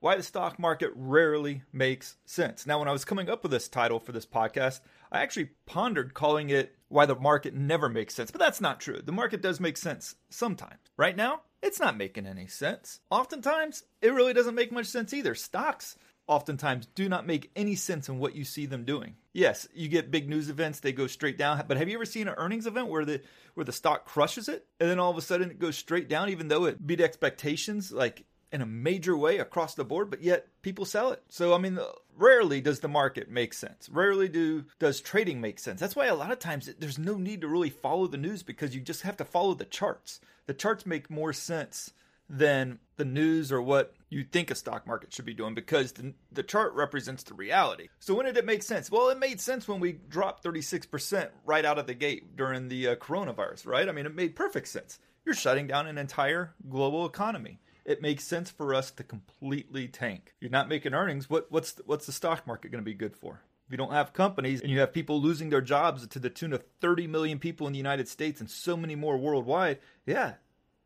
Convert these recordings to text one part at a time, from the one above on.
why the stock market rarely makes sense. Now, when I was coming up with this title for this podcast, I actually pondered calling it Why the Market Never Makes Sense, but that's not true. The market does make sense sometimes. Right now, it's not making any sense. Oftentimes, it really doesn't make much sense either. Stocks oftentimes do not make any sense in what you see them doing. Yes, you get big news events, they go straight down, but have you ever seen an earnings event where the where the stock crushes it and then all of a sudden it goes straight down even though it beat expectations like in a major way across the board, but yet people sell it. So I mean, rarely does the market make sense. Rarely do does trading make sense. That's why a lot of times there's no need to really follow the news because you just have to follow the charts. The charts make more sense than the news or what you think a stock market should be doing because the, the chart represents the reality. So when did it make sense? Well, it made sense when we dropped 36% right out of the gate during the uh, coronavirus, right? I mean, it made perfect sense. You're shutting down an entire global economy it makes sense for us to completely tank. You're not making earnings. What, what's the, what's the stock market going to be good for? If you don't have companies and you have people losing their jobs to the tune of 30 million people in the United States and so many more worldwide, yeah,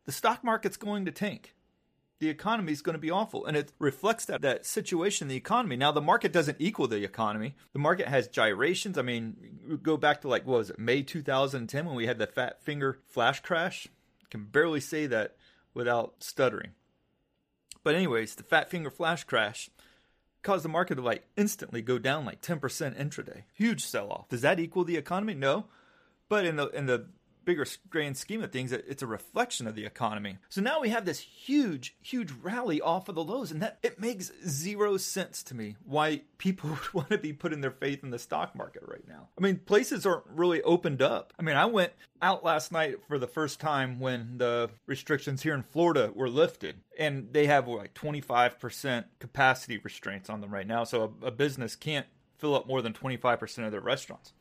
the stock market's going to tank. The economy is going to be awful. And it reflects that, that situation in the economy. Now, the market doesn't equal the economy. The market has gyrations. I mean, go back to like, what was it, May 2010 when we had the fat finger flash crash? I can barely say that without stuttering. But anyways, the fat finger flash crash caused the market to like instantly go down like 10% intraday. Huge sell off. Does that equal the economy? No. But in the in the bigger grand scheme of things, it's a reflection of the economy. So now we have this huge, huge rally off of the lows, and that it makes zero sense to me why people would want to be putting their faith in the stock market right now. I mean, places aren't really opened up. I mean, I went out last night for the first time when the restrictions here in Florida were lifted, and they have like 25% capacity restraints on them right now. So a, a business can't fill up more than 25% of their restaurants.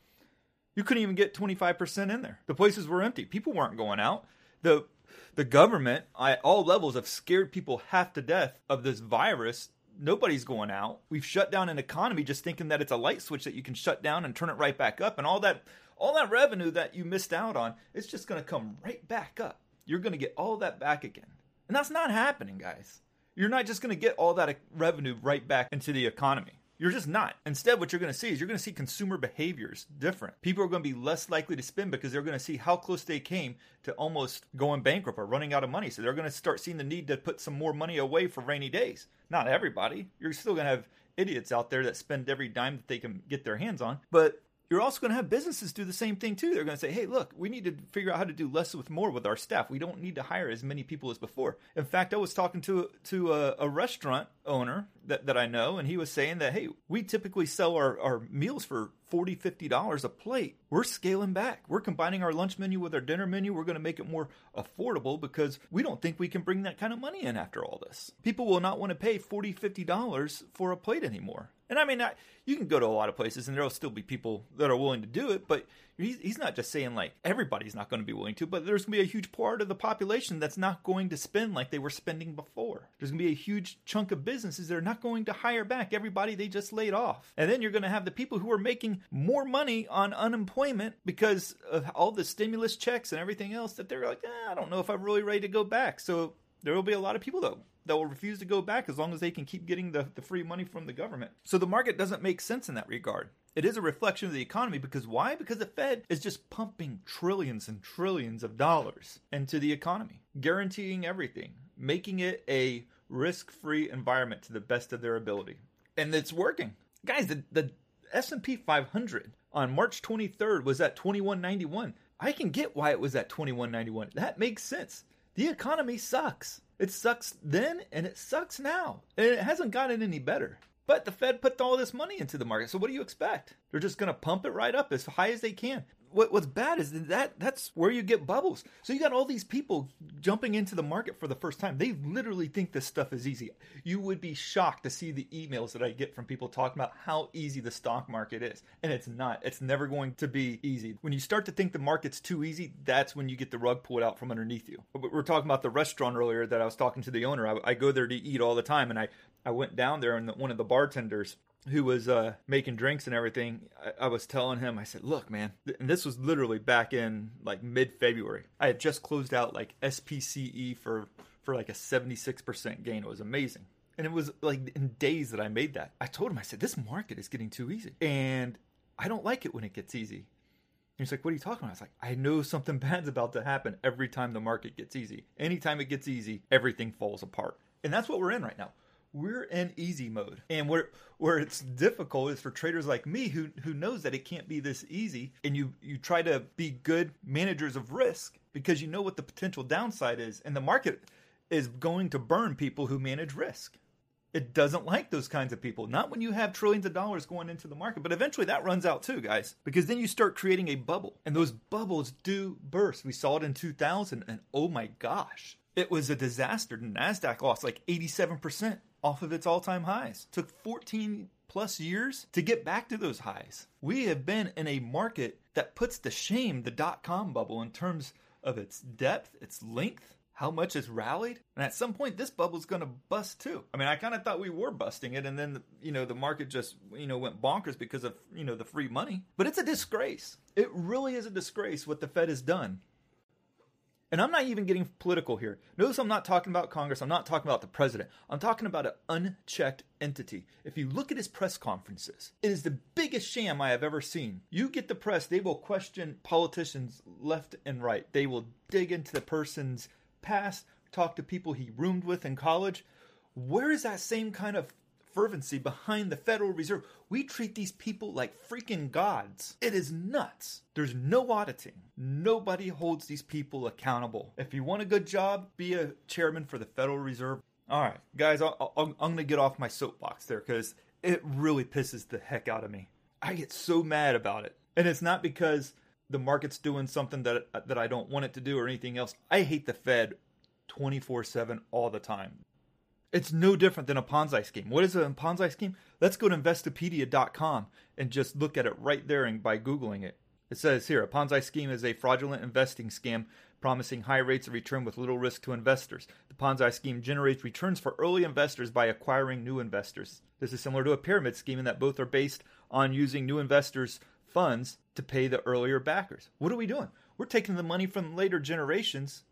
You couldn't even get 25% in there. The places were empty. People weren't going out. The the government at all levels have scared people half to death of this virus. Nobody's going out. We've shut down an economy just thinking that it's a light switch that you can shut down and turn it right back up and all that all that revenue that you missed out on, it's just going to come right back up. You're going to get all that back again. And that's not happening, guys. You're not just going to get all that revenue right back into the economy. You're just not. Instead, what you're going to see is you're going to see consumer behaviors different. People are going to be less likely to spend because they're going to see how close they came to almost going bankrupt or running out of money. So they're going to start seeing the need to put some more money away for rainy days. Not everybody. You're still going to have idiots out there that spend every dime that they can get their hands on. But you're also going to have businesses do the same thing too. They're going to say, "Hey, look, we need to figure out how to do less with more with our staff. We don't need to hire as many people as before." In fact, I was talking to to a, a restaurant owner that, that I know, and he was saying that, "Hey, we typically sell our, our meals for 40 50 dollars a plate we're scaling back we're combining our lunch menu with our dinner menu we're going to make it more affordable because we don't think we can bring that kind of money in after all this people will not want to pay 40 50 dollars for a plate anymore and I mean, I, you can go to a lot of places and there'll still be people that are willing to do it, but he's, he's not just saying like everybody's not going to be willing to, but there's going to be a huge part of the population that's not going to spend like they were spending before. There's going to be a huge chunk of businesses that are not going to hire back everybody they just laid off. And then you're going to have the people who are making more money on unemployment because of all the stimulus checks and everything else that they're like, eh, I don't know if I'm really ready to go back. So there will be a lot of people though that will refuse to go back as long as they can keep getting the, the free money from the government. So the market doesn't make sense in that regard. It is a reflection of the economy because why? Because the Fed is just pumping trillions and trillions of dollars into the economy, guaranteeing everything, making it a risk-free environment to the best of their ability. And it's working. Guys, the, the S&P 500 on March 23rd was at 2191. I can get why it was at 2191. That makes sense. The economy sucks. It sucks then and it sucks now. And it hasn't gotten any better. But the Fed put all this money into the market. So what do you expect? They're just going to pump it right up as high as they can. what, what's bad is that that's where you get bubbles. So you got all these people jumping into the market for the first time. They literally think this stuff is easy. You would be shocked to see the emails that I get from people talking about how easy the stock market is. And it's not. It's never going to be easy. When you start to think the market's too easy, that's when you get the rug pulled out from underneath you. We are talking about the restaurant earlier that I was talking to the owner. I, I go there to eat all the time, and I I went down there, and the, one of the bartenders who was uh, making drinks and everything, I, I, was telling him, I said, "Look, man," and this was literally back in like mid February. I had just closed out like SPCE for for like a seventy six percent gain. It was amazing, and it was like in days that I made that. I told him, I said, "This market is getting too easy, and I don't like it when it gets easy." And he's like, "What are you talking about?" I was like, "I know something bad's about to happen every time the market gets easy. Anytime it gets easy, everything falls apart." And that's what we're in right now we're in easy mode. And where where it's difficult is for traders like me who who knows that it can't be this easy and you you try to be good managers of risk because you know what the potential downside is and the market is going to burn people who manage risk. It doesn't like those kinds of people. Not when you have trillions of dollars going into the market, but eventually that runs out too, guys. Because then you start creating a bubble, and those bubbles do burst. We saw it in 2000, and oh my gosh, it was a disaster. NASDAQ lost like 87% off of its all time highs. Took 14 plus years to get back to those highs. We have been in a market that puts to shame the dot com bubble in terms of its depth, its length, how much it's rallied. And at some point, this bubble's going to bust too. I mean, I kind of thought we were busting it, and then you know the market just you know went bonkers because of you know the free money. But it's a disgrace. It really is a disgrace what the Fed has done. And I'm not even getting political here. Notice I'm not talking about Congress. I'm not talking about the president. I'm talking about an unchecked entity. If you look at his press conferences, it is the biggest sham I have ever seen. You get the press, they will question politicians left and right. They will dig into the person's past, talk to people he roomed with in college. Where is that same kind of fervency behind the Federal Reserve. We treat these people like freaking gods. It is nuts. There's no auditing. Nobody holds these people accountable. If you want a good job, be a chairman for the Federal Reserve. All right, guys, i am going to get off my soapbox there because it really pisses the heck out of me. I get so mad about it. And it's not because the market's doing something that that I don't want it to do or anything else. I hate the Fed 24/7 all the time. It's no different than a Ponzi scheme. What is a Ponzi scheme? Let's go to investopedia.com and just look at it right there and by Googling it. It says here a Ponzi scheme is a fraudulent investing scam promising high rates of return with little risk to investors. The Ponzi scheme generates returns for early investors by acquiring new investors. This is similar to a pyramid scheme in that both are based on using new investors' funds to pay the earlier backers. What are we doing? We're taking the money from later generations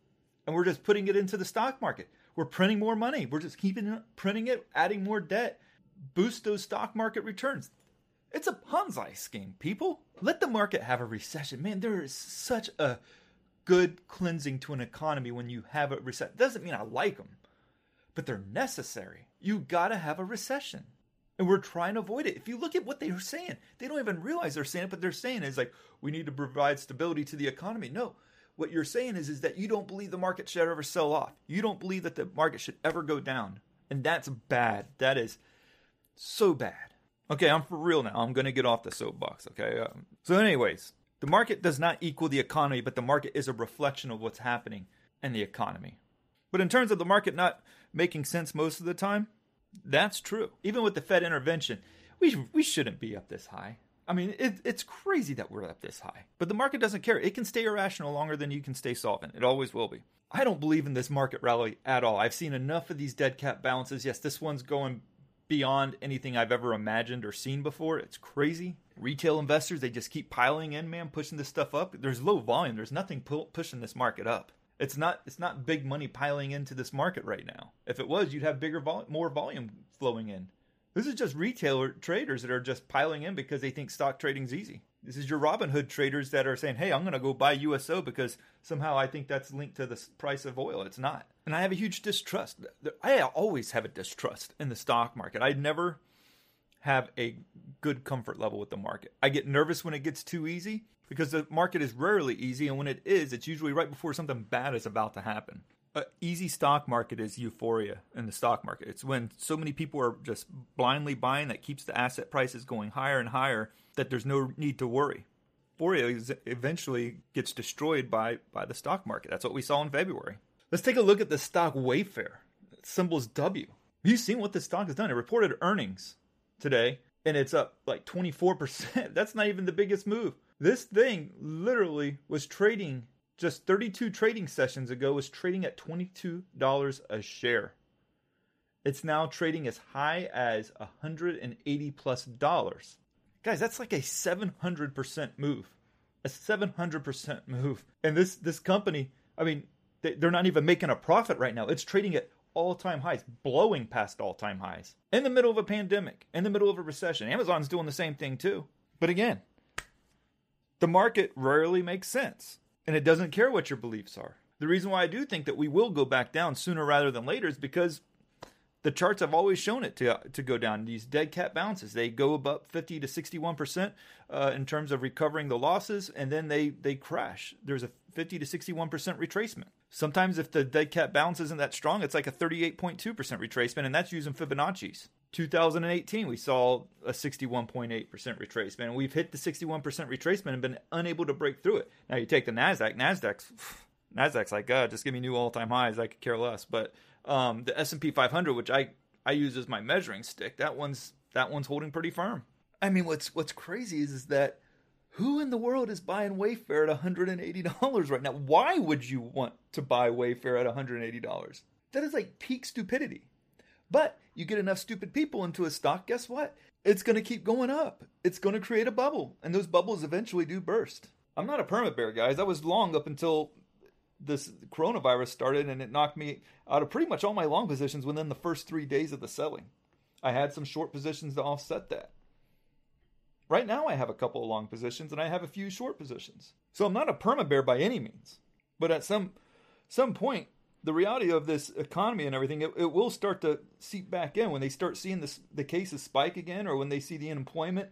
and we're just putting it into the stock market. We're printing more money. We're just keeping printing it, adding more debt, boost those stock market returns. It's a Ponzi scheme, people. Let the market have a recession. Man, there is such a good cleansing to an economy when you have a recession. Doesn't mean I like them, but they're necessary. You gotta have a recession. And we're trying to avoid it. If you look at what they're saying, they don't even realize they're saying it, but they're saying is like, we need to provide stability to the economy. No, what you're saying is is that you don't believe the market should ever sell off. You don't believe that the market should ever go down. And that's bad. That is so bad. Okay, I'm for real now. I'm going to get off the soapbox, okay? Um, so anyways, the market does not equal the economy, but the market is a reflection of what's happening in the economy. But in terms of the market not making sense most of the time, that's true. Even with the Fed intervention, we we shouldn't be up this high. I mean, it, it's crazy that we're up this high. But the market doesn't care. It can stay irrational longer than you can stay solvent. It always will be. I don't believe in this market rally at all. I've seen enough of these dead cat bounces. Yes, this one's going beyond anything I've ever imagined or seen before. It's crazy. Retail investors, they just keep piling in, man, pushing this stuff up. There's low volume. There's nothing pu- pushing this market up. It's not it's not big money piling into this market right now. If it was, you'd have bigger vol- more volume flowing in. This is just retailer traders that are just piling in because they think stock trading's easy. This is your Robinhood traders that are saying, "Hey, I'm going to go buy USO because somehow I think that's linked to the price of oil." It's not. And I have a huge distrust. I always have a distrust in the stock market. I never have a good comfort level with the market. I get nervous when it gets too easy because the market is rarely easy and when it is, it's usually right before something bad is about to happen easy stock market is euphoria in the stock market. It's when so many people are just blindly buying that keeps the asset prices going higher and higher that there's no need to worry. euphoria eventually gets destroyed by by the stock market. That's what we saw in February. Let's take a look at the stock Wayfair. Symbols W. Have you seen what this stock has done? It reported earnings today and it's up like 24%. That's not even the biggest move. This thing literally was trading just 32 trading sessions ago was trading at $22 a share. It's now trading as high as 180 plus dollars. Guys, that's like a 700% move. A 700% move. And this this company, I mean, they're not even making a profit right now. It's trading at all-time highs, blowing past all-time highs. In the middle of a pandemic, in the middle of a recession. Amazon's doing the same thing too. But again, the market rarely makes sense, and it doesn't care what your beliefs are. The reason why I do think that we will go back down sooner rather than later is because the charts have always shown it to to go down. These dead cat bounces, they go above 50 to 61 percent uh, in terms of recovering the losses, and then they they crash. There's a 50 to 61 percent retracement. Sometimes, if the dead cat bounce isn't that strong, it's like a 38.2 percent retracement, and that's using Fibonacci's. 2018, we saw a 61.8% retracement, and we've hit the 61% retracement and been unable to break through it. Now, you take the NASDAQ, NASDAQ's, NASDAQ's like, God, just give me new all time highs. I could care less. But um, the S&P 500, which I I use as my measuring stick, that one's that one's holding pretty firm. I mean, what's what's crazy is, is that who in the world is buying Wayfair at $180 right now? Why would you want to buy Wayfair at $180? That is like peak stupidity. But you get enough stupid people into a stock, guess what? It's going to keep going up. It's going to create a bubble, and those bubbles eventually do burst. I'm not a perma bear, guys. I was long up until this coronavirus started and it knocked me out of pretty much all my long positions within the first three days of the selling. I had some short positions to offset that. Right now, I have a couple of long positions and I have a few short positions. So I'm not a perma bear by any means. But at some some point, the reality of this economy and everything, it, it will start to seep back in when they start seeing this, the cases spike again, or when they see the unemployment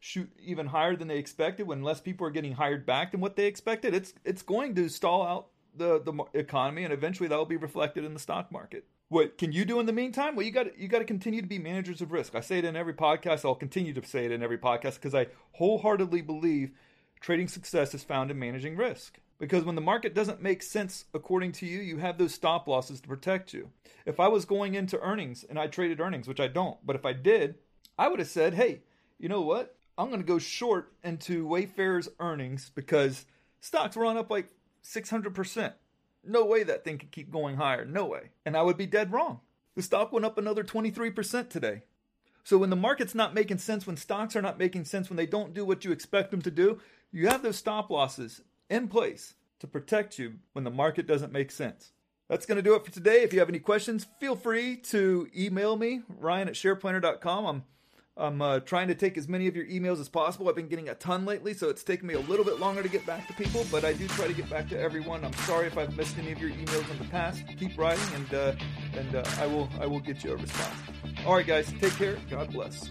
shoot even higher than they expected, when less people are getting hired back than what they expected. It's it's going to stall out the the economy, and eventually that will be reflected in the stock market. What can you do in the meantime? Well, you got you got to continue to be managers of risk. I say it in every podcast. I'll continue to say it in every podcast because I wholeheartedly believe trading success is found in managing risk. Because when the market doesn't make sense according to you, you have those stop losses to protect you. If I was going into earnings and I traded earnings, which I don't, but if I did, I would have said, hey, you know what? I'm going to go short into Wayfair's earnings because stocks run up like 600%. No way that thing could keep going higher. No way. And I would be dead wrong. The stock went up another 23% today. So when the market's not making sense, when stocks are not making sense, when they don't do what you expect them to do, you have those stop losses in place to protect you when the market doesn't make sense. That's going to do it for today. If you have any questions, feel free to email me, ryan at shareplanner.com. I'm I'm uh, trying to take as many of your emails as possible. I've been getting a ton lately, so it's taken me a little bit longer to get back to people, but I do try to get back to everyone. I'm sorry if I've missed any of your emails in the past. Keep writing, and uh, and uh, I will I will get you a response. All right, guys, take care. God bless.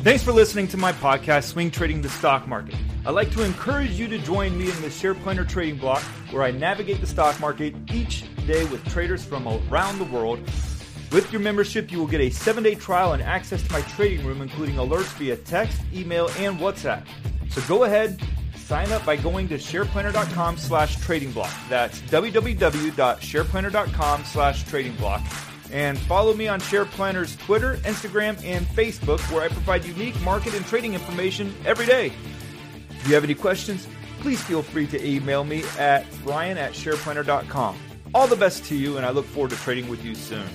Thanks for listening to my podcast, Swing Trading the Stock Market. I'd like to encourage you to join me in the Share Planner Trading Block, where I navigate the stock market each day with traders from around the world with your membership, you will get a seven day trial and access to my trading room, including alerts via text, email, and WhatsApp. So go ahead, sign up by going to shareplanner.com slash trading block. That's www.shareplanner.com slash trading block. And follow me on SharePlanner's Twitter, Instagram, and Facebook, where I provide unique market and trading information every day. If you have any questions, please feel free to email me at ryan at shareplanner.com. All the best to you, and I look forward to trading with you soon.